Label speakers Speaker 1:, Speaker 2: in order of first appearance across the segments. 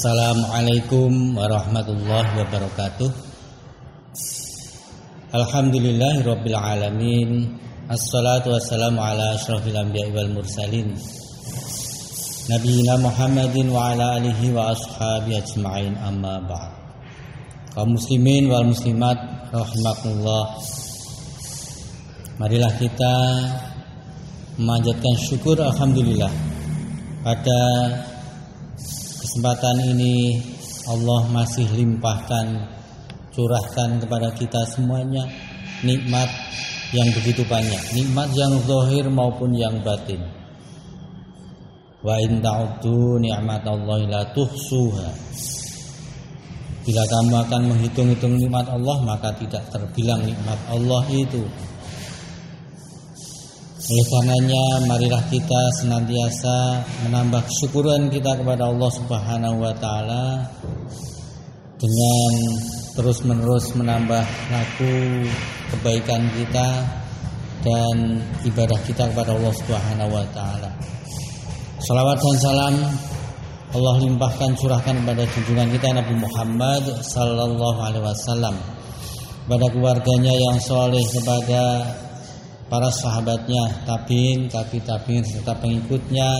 Speaker 1: Assalamualaikum warahmatullahi wabarakatuh. Alhamdulillahirabbil alamin Assalatu wassalamu ala asyrafil anbiya'i wal mursalin. Nabiina Muhammadin wa ala alihi wa ashabi ajma'in amma ba'd. Kaum muslimin wal muslimat rahimakumullah. Marilah kita memanjatkan syukur alhamdulillah pada kesempatan ini Allah masih limpahkan curahkan kepada kita semuanya nikmat yang begitu banyak nikmat yang zahir maupun yang batin. Wa in ta'uddu ni'matallahi la tuhsuha. Bila kamu akan menghitung-hitung nikmat Allah maka tidak terbilang nikmat Allah itu oleh karenanya marilah kita senantiasa menambah kesyukuran kita kepada Allah Subhanahu wa taala dengan terus-menerus menambah laku kebaikan kita dan ibadah kita kepada Allah Subhanahu wa taala. Salawat dan salam Allah limpahkan curahkan kepada junjungan kita Nabi Muhammad sallallahu alaihi wasallam kepada keluarganya yang soleh kepada para sahabatnya, tabiin, tabi tabiin serta pengikutnya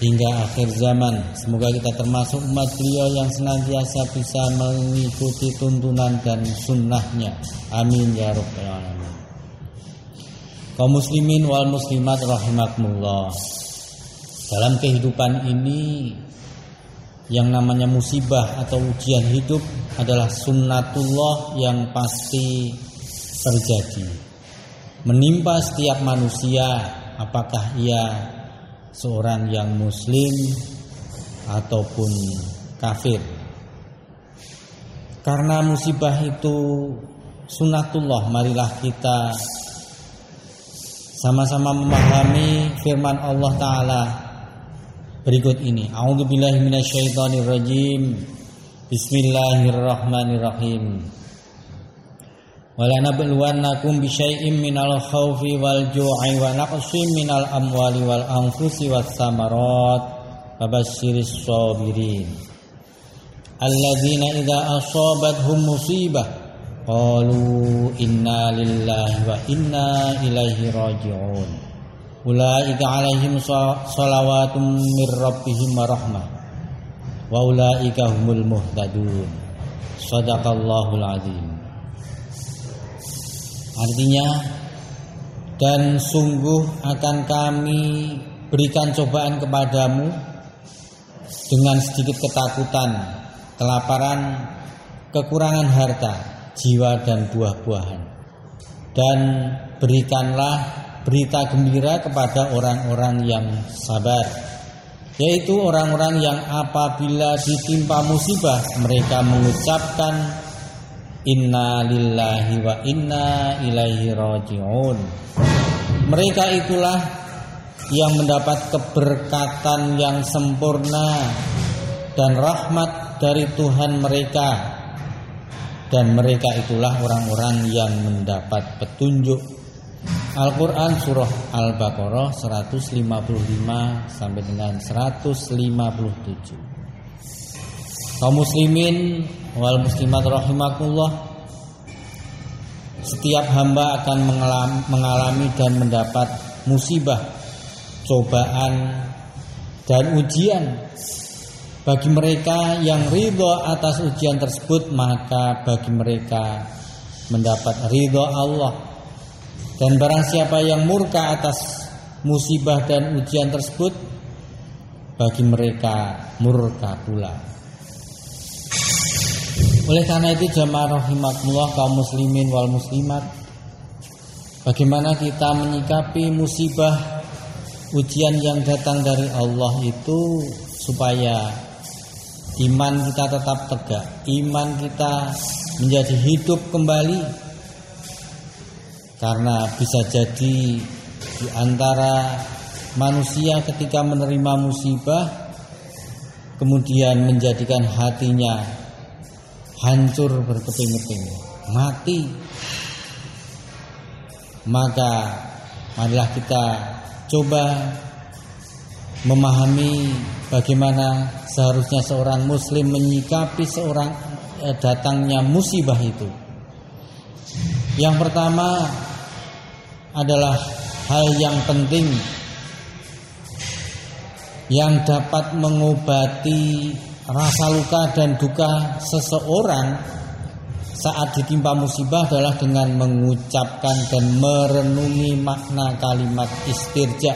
Speaker 1: hingga akhir zaman. Semoga kita termasuk umat beliau yang senantiasa bisa mengikuti tuntunan dan sunnahnya. Amin ya rabbal alamin. Kaum muslimin wal muslimat rahimakumullah. Dalam kehidupan ini yang namanya musibah atau ujian hidup adalah sunnatullah yang pasti terjadi menimpa setiap manusia apakah ia seorang yang muslim ataupun kafir. Karena musibah itu sunatullah marilah kita sama-sama memahami firman Allah taala berikut ini. A'udzubillahi minasyaitonirrajim. Bismillahirrahmanirrahim Walanabluwannakum bisyai'im minal khawfi wal ju'i wa naqsim minal amwali wal anfusi was samarat. Fabasyiris sabirin. Alladzina idza asabathum musibah qalu inna lillahi wa inna ilaihi raji'un. Ulaika alaihim salawatum mir rabbihim wa rahmah Artinya dan sungguh akan kami berikan cobaan kepadamu dengan sedikit ketakutan, kelaparan, kekurangan harta, jiwa dan buah-buahan. Dan berikanlah berita gembira kepada orang-orang yang sabar, yaitu orang-orang yang apabila ditimpa musibah mereka mengucapkan Inna lillahi wa inna ilaihi raji'un. Mereka itulah yang mendapat keberkatan yang sempurna dan rahmat dari Tuhan mereka. Dan mereka itulah orang-orang yang mendapat petunjuk. Al-Quran Surah Al-Baqarah 155 sampai dengan 157 kaum muslimin wal muslimat rahimakumullah. Setiap hamba akan mengalami dan mendapat musibah cobaan dan ujian. Bagi mereka yang ridho atas ujian tersebut maka bagi mereka mendapat ridho Allah. Dan barang siapa yang murka atas musibah dan ujian tersebut bagi mereka murka pula oleh karena itu jamaah rahimakumullah kaum muslimin wal muslimat Bagaimana kita menyikapi musibah ujian yang datang dari Allah itu supaya iman kita tetap tegak, iman kita menjadi hidup kembali. Karena bisa jadi di antara manusia ketika menerima musibah kemudian menjadikan hatinya hancur berkeping-keping, mati. Maka marilah kita coba memahami bagaimana seharusnya seorang muslim menyikapi seorang eh, datangnya musibah itu. Yang pertama adalah hal yang penting yang dapat mengobati rasa luka dan duka seseorang saat ditimpa musibah adalah dengan mengucapkan dan merenungi makna kalimat istirja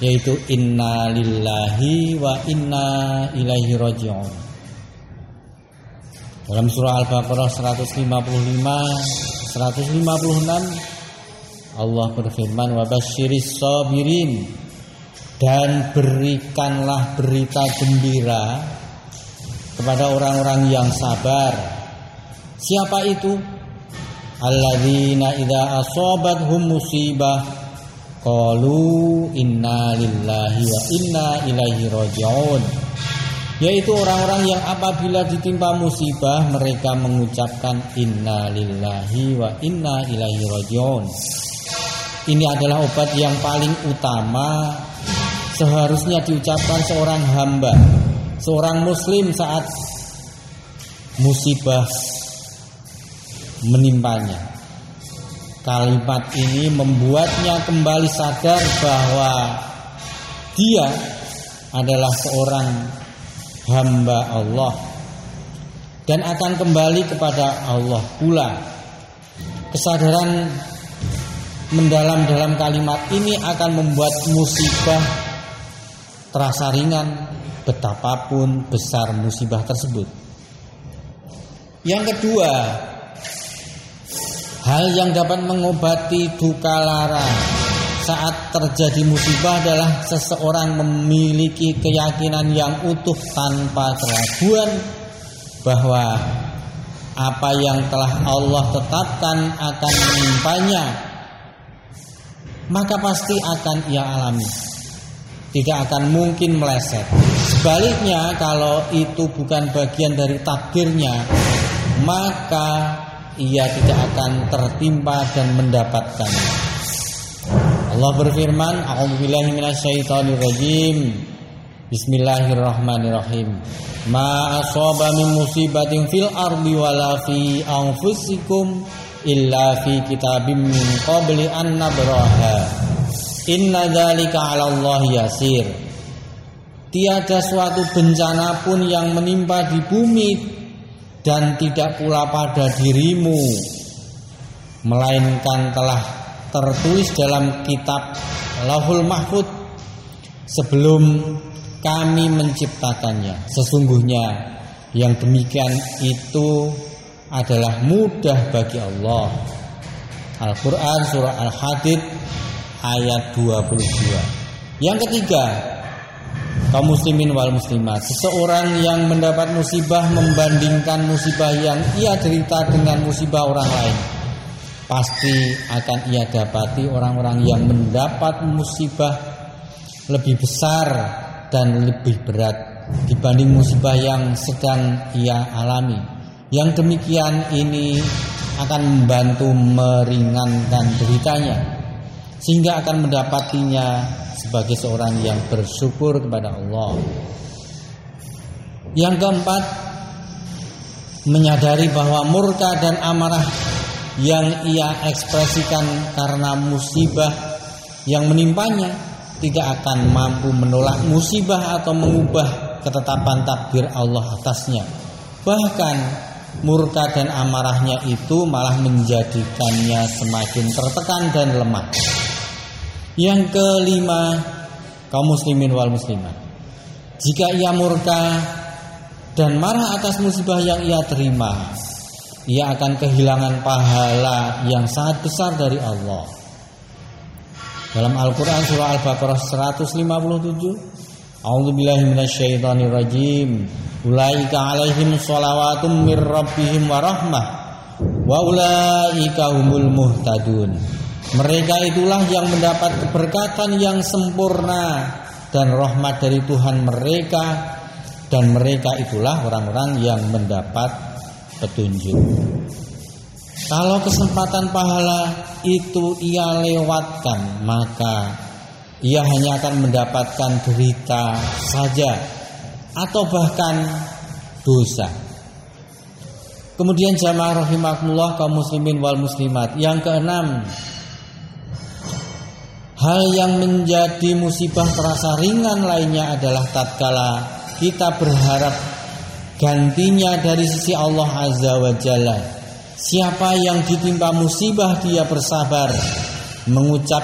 Speaker 1: yaitu inna lillahi wa inna ilaihi raji'un. Dalam surah Al-Baqarah 155 156 Allah berfirman wa basyiris sabirin dan berikanlah berita gembira kepada orang-orang yang sabar. Siapa itu? Alladzina idza asabathum musibah qalu inna lillahi wa inna ilaihi raji'un. Yaitu orang-orang yang apabila ditimpa musibah mereka mengucapkan inna lillahi wa inna ilaihi raji'un. Ini adalah obat yang paling utama seharusnya diucapkan seorang hamba, seorang muslim saat musibah menimpanya. Kalimat ini membuatnya kembali sadar bahwa dia adalah seorang hamba Allah dan akan kembali kepada Allah pula. Kesadaran mendalam dalam kalimat ini akan membuat musibah terasa ringan betapapun besar musibah tersebut. Yang kedua, hal yang dapat mengobati duka lara saat terjadi musibah adalah seseorang memiliki keyakinan yang utuh tanpa keraguan bahwa apa yang telah Allah tetapkan akan menimpanya maka pasti akan ia alami. Tidak akan mungkin meleset. Sebaliknya, kalau itu bukan bagian dari takdirnya, maka ia tidak akan tertimpa dan mendapatkannya. Allah berfirman, "A'udzubillahi minasyaitonirrajim. Bismillahirrahmanirrahim. Ma asaba min musibatin fil ardi wala fi anfusikum illa fi kitabim min qabli an nabraha inna dzalika 'ala Allah yasir tiada suatu bencana pun yang menimpa di bumi dan tidak pula pada dirimu melainkan telah tertulis dalam kitab Lauhul Mahfud sebelum kami menciptakannya sesungguhnya yang demikian itu adalah mudah bagi Allah. Al-Quran Surah Al-Hadid ayat 22 Yang ketiga kaum muslimin wal muslimat. Seseorang yang mendapat musibah membandingkan musibah yang ia derita dengan musibah orang lain Pasti akan ia dapati orang-orang yang mendapat musibah lebih besar dan lebih berat dibanding musibah yang sedang ia alami. Yang demikian ini akan membantu meringankan deritanya sehingga akan mendapatinya sebagai seorang yang bersyukur kepada Allah. Yang keempat, menyadari bahwa murka dan amarah yang ia ekspresikan karena musibah yang menimpanya tidak akan mampu menolak musibah atau mengubah ketetapan takdir Allah atasnya. Bahkan murka dan amarahnya itu malah menjadikannya semakin tertekan dan lemah. Yang kelima, kaum muslimin wal muslimat. Jika ia murka dan marah atas musibah yang ia terima, ia akan kehilangan pahala yang sangat besar dari Allah. Dalam Al-Quran surah Al-Baqarah 157 A'udzu billahi minasyaitonir rajim Ulaika alaihim sholawatun mir rabbihim wa rahmah Wa ulaika humul muhtadun Mereka itulah yang mendapat keberkatan yang sempurna Dan rahmat dari Tuhan mereka Dan mereka itulah orang-orang yang mendapat petunjuk Kalau kesempatan pahala itu ia lewatkan Maka ia hanya akan mendapatkan derita saja atau bahkan dosa. Kemudian jamaah rahimakumullah kaum muslimin wal muslimat. Yang keenam, hal yang menjadi musibah terasa ringan lainnya adalah tatkala kita berharap gantinya dari sisi Allah Azza wa Jalla. Siapa yang ditimpa musibah dia bersabar. Mengucap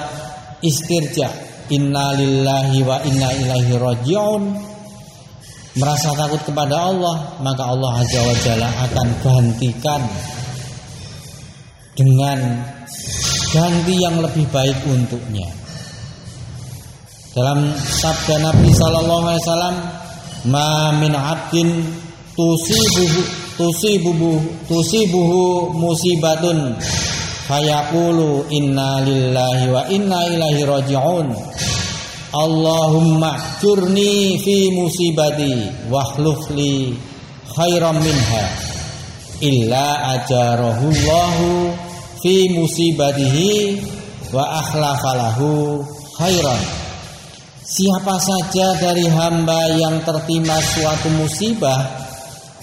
Speaker 1: istirja inna lillahi wa inna ilaihi rajiun. Merasa takut kepada Allah maka Allah azza wa jalla akan gantikan dengan ganti yang lebih baik untuknya dalam sabda Nabi sallallahu alaihi wasallam ma min abdin tusibuhu tusibuhu tusibuhu musibatun. Fayaqulu inna lillahi wa inna ilaihi raji'un. Allahumma jurni fi musibati wakhluf li khairam minha illa ajarahu Allahu fi musibatihi wa akhlafalahu khairan Siapa saja dari hamba yang tertimpa suatu musibah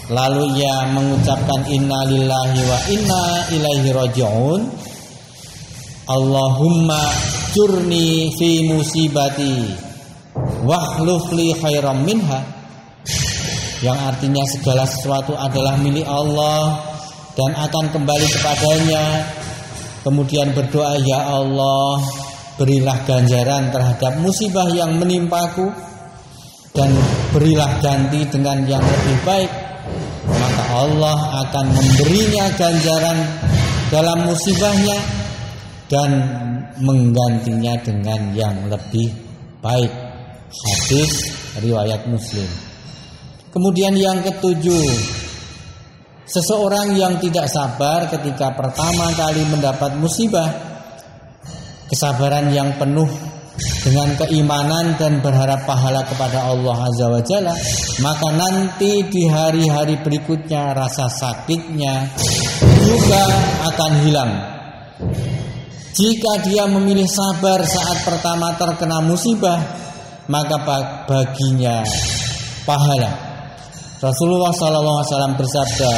Speaker 1: Lalu ia mengucapkan inna lillahi wa inna ilaihi raji'un Allahumma jurni fi musibati Wahluf li khairam minha. Yang artinya segala sesuatu adalah milik Allah Dan akan kembali kepadanya. Kemudian berdoa ya Allah Berilah ganjaran terhadap musibah yang menimpaku Dan berilah ganti dengan yang lebih baik maka Allah akan memberinya ganjaran dalam musibahnya dan menggantinya dengan yang lebih baik. Hadis riwayat Muslim. Kemudian yang ketujuh, seseorang yang tidak sabar ketika pertama kali mendapat musibah, kesabaran yang penuh dengan keimanan dan berharap pahala kepada Allah Azza wa Jalla, maka nanti di hari-hari berikutnya rasa sakitnya juga akan hilang. Jika dia memilih sabar saat pertama terkena musibah, maka baginya pahala. Rasulullah SAW bersabda,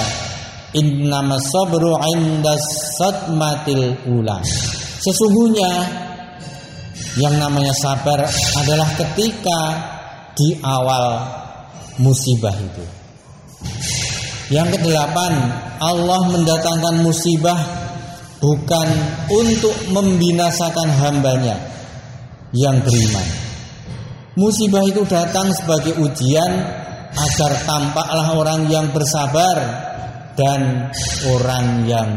Speaker 1: Innama sabru indas satmatil ula. Sesungguhnya yang namanya sabar adalah ketika di awal musibah itu. Yang kedelapan, Allah mendatangkan musibah bukan untuk membinasakan hambanya yang beriman. Musibah itu datang sebagai ujian agar tampaklah orang yang bersabar dan orang yang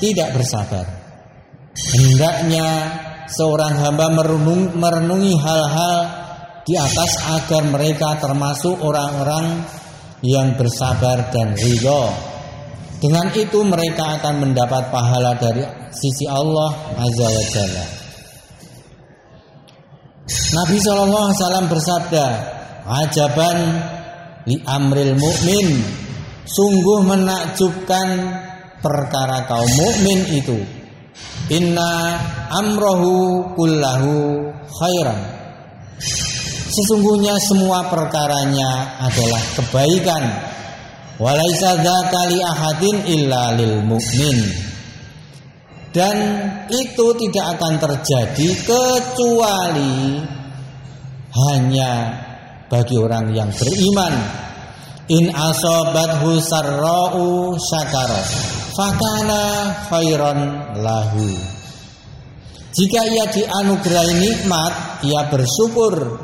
Speaker 1: tidak bersabar. Hendaknya seorang hamba merenung, merenungi hal-hal di atas agar mereka termasuk orang-orang yang bersabar dan ridho. Dengan itu mereka akan mendapat pahala dari sisi Allah Azza wa Jalla. Nabi SAW bersabda, Ajaban li amril mukmin, sungguh menakjubkan perkara kaum mukmin itu Inna amrohu kullahu khairan. Sesungguhnya semua perkaranya adalah kebaikan. Walaisa dzakali ahadin illa lil mu'min. Dan itu tidak akan terjadi kecuali hanya bagi orang yang beriman. In asobathu sarra'u syakara Fakana khairan lahu. Jika ia dianugerahi nikmat Ia bersyukur.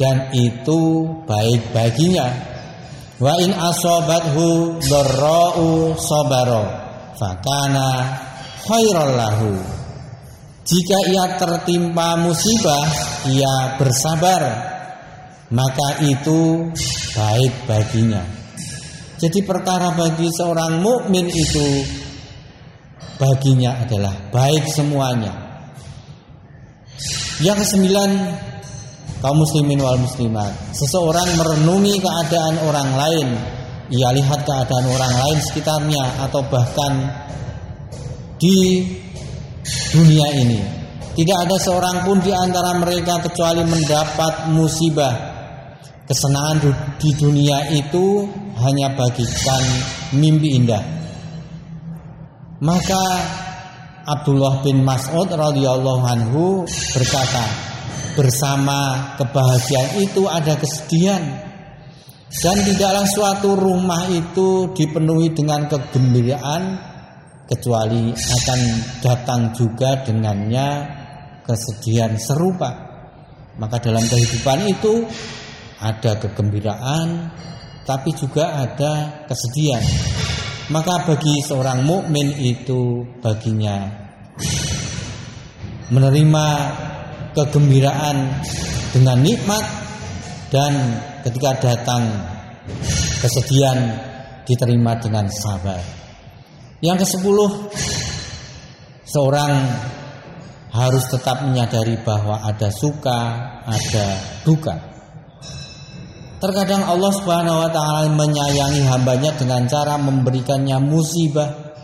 Speaker 1: Dan itu baik baginya. Wa in asobathu darra'u sabaro Fakana khairan lahu. Jika ia tertimpa musibah Ia bersabar. Maka itu baik baginya. Jadi perkara bagi seorang mukmin itu baginya adalah baik semuanya. Yang kesembilan kaum muslimin wal muslimat. Seseorang merenungi keadaan orang lain, ia lihat keadaan orang lain sekitarnya atau bahkan di dunia ini. Tidak ada seorang pun di antara mereka kecuali mendapat musibah. Kesenangan di dunia itu hanya bagikan mimpi indah. Maka Abdullah bin Mas'ud radhiyallahu anhu berkata, bersama kebahagiaan itu ada kesedihan dan tidaklah suatu rumah itu dipenuhi dengan kegembiraan kecuali akan datang juga dengannya kesedihan serupa. Maka dalam kehidupan itu ada kegembiraan tapi juga ada kesedihan. Maka bagi seorang mukmin itu baginya menerima kegembiraan dengan nikmat dan ketika datang kesedihan diterima dengan sabar. Yang kesepuluh seorang harus tetap menyadari bahwa ada suka, ada duka. Terkadang Allah Subhanahu wa taala menyayangi hambanya dengan cara memberikannya musibah.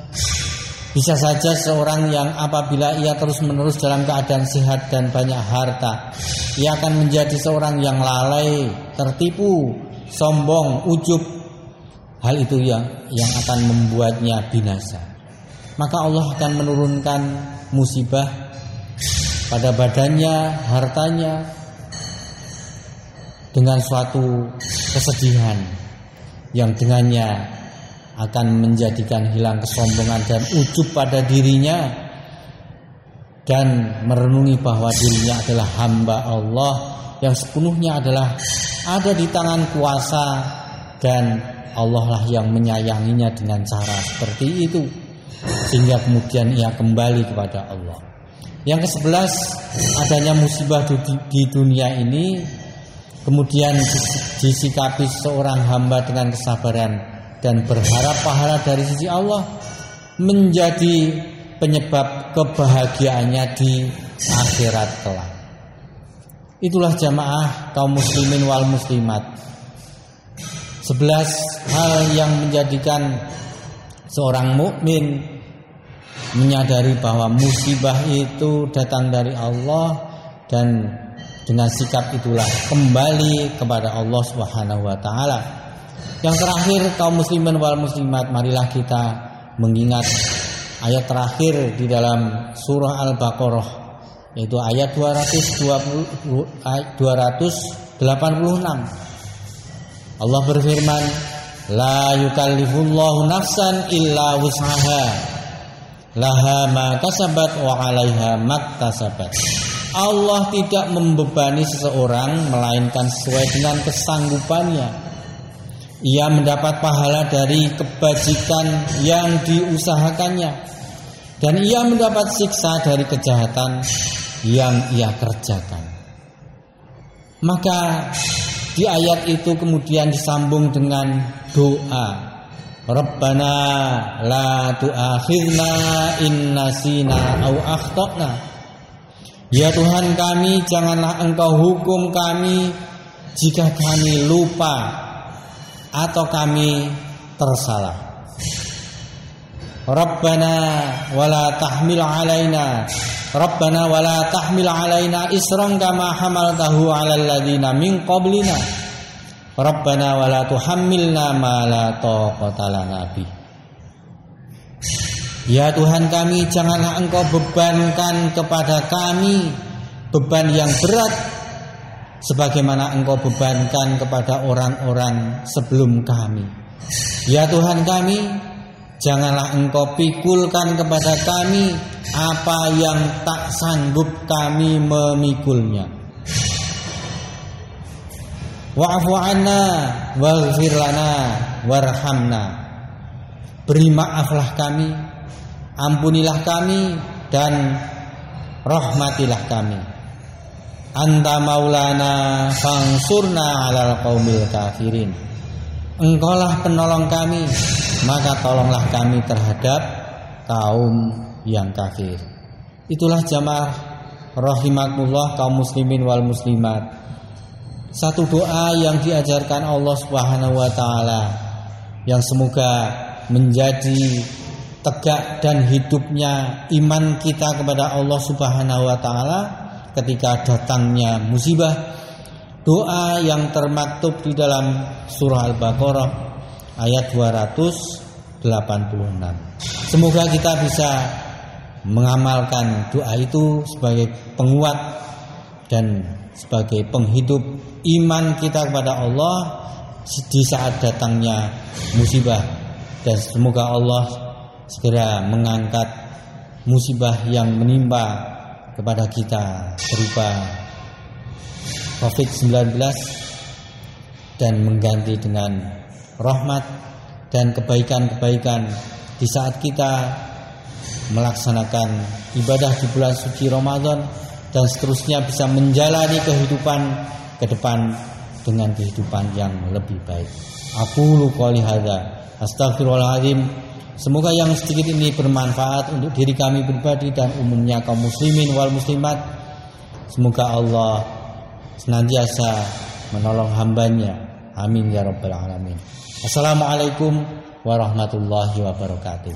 Speaker 1: Bisa saja seorang yang apabila ia terus-menerus dalam keadaan sehat dan banyak harta, ia akan menjadi seorang yang lalai, tertipu, sombong, ujub. Hal itu yang yang akan membuatnya binasa. Maka Allah akan menurunkan musibah pada badannya, hartanya, dengan suatu kesedihan yang dengannya akan menjadikan hilang kesombongan dan ujub pada dirinya dan merenungi bahwa dirinya adalah hamba Allah yang sepenuhnya adalah ada di tangan kuasa dan Allah lah yang menyayanginya dengan cara seperti itu sehingga kemudian ia kembali kepada Allah. Yang ke sebelas adanya musibah di dunia ini kemudian disikapi seorang hamba dengan kesabaran dan berharap pahala dari sisi Allah menjadi penyebab kebahagiaannya di akhirat kelak. Itulah jamaah kaum muslimin wal muslimat. Sebelas hal yang menjadikan seorang mukmin menyadari bahwa musibah itu datang dari Allah dan dengan sikap itulah kembali kepada Allah Subhanahu wa taala. Yang terakhir kaum muslimin wal muslimat marilah kita mengingat ayat terakhir di dalam surah Al-Baqarah yaitu ayat 220 286. Allah berfirman, "La yukallifullahu nafsan illa wus'aha. Laha ma kasabat wa 'alaiha maktasabat." Allah tidak membebani seseorang melainkan sesuai dengan kesanggupannya. Ia mendapat pahala dari kebajikan yang diusahakannya dan ia mendapat siksa dari kejahatan yang ia kerjakan. Maka di ayat itu kemudian disambung dengan doa Rabbana la tu'akhirna in nasina au akhtana Ya Tuhan kami, janganlah Engkau hukum kami jika kami lupa atau kami tersalah. Rabbana wala tahmil alaina Rabbana wala tahmil alaina isran kama hamaltahu alal ladina min qablina Rabbana wala tuhammilna ma la taqata lana bih Ya Tuhan kami janganlah engkau bebankan kepada kami beban yang berat sebagaimana engkau bebankan kepada orang-orang sebelum kami. Ya Tuhan kami janganlah engkau pikulkan kepada kami apa yang tak sanggup kami memikulnya. Wa'fu anna warhamna. Beri maaflah kami ampunilah kami dan rahmatilah kami. Anta maulana fangsurna alal qaumil kafirin. Engkaulah penolong kami, maka tolonglah kami terhadap kaum yang kafir. Itulah jamaah rahimakumullah kaum muslimin wal muslimat. Satu doa yang diajarkan Allah Subhanahu wa taala yang semoga menjadi tegak dan hidupnya iman kita kepada Allah Subhanahu wa taala ketika datangnya musibah doa yang termaktub di dalam surah Al-Baqarah ayat 286 semoga kita bisa mengamalkan doa itu sebagai penguat dan sebagai penghidup iman kita kepada Allah di saat datangnya musibah. Dan semoga Allah segera mengangkat musibah yang menimpa kepada kita berupa COVID-19 dan mengganti dengan rahmat dan kebaikan-kebaikan di saat kita melaksanakan ibadah di bulan suci Ramadan dan seterusnya bisa menjalani kehidupan ke depan dengan kehidupan yang lebih baik. Aku lupa lihada. Astagfirullahaladzim Semoga yang sedikit ini bermanfaat untuk diri kami pribadi dan umumnya kaum muslimin wal muslimat. Semoga Allah senantiasa menolong hambanya. Amin ya rabbal alamin. Assalamualaikum warahmatullahi wabarakatuh.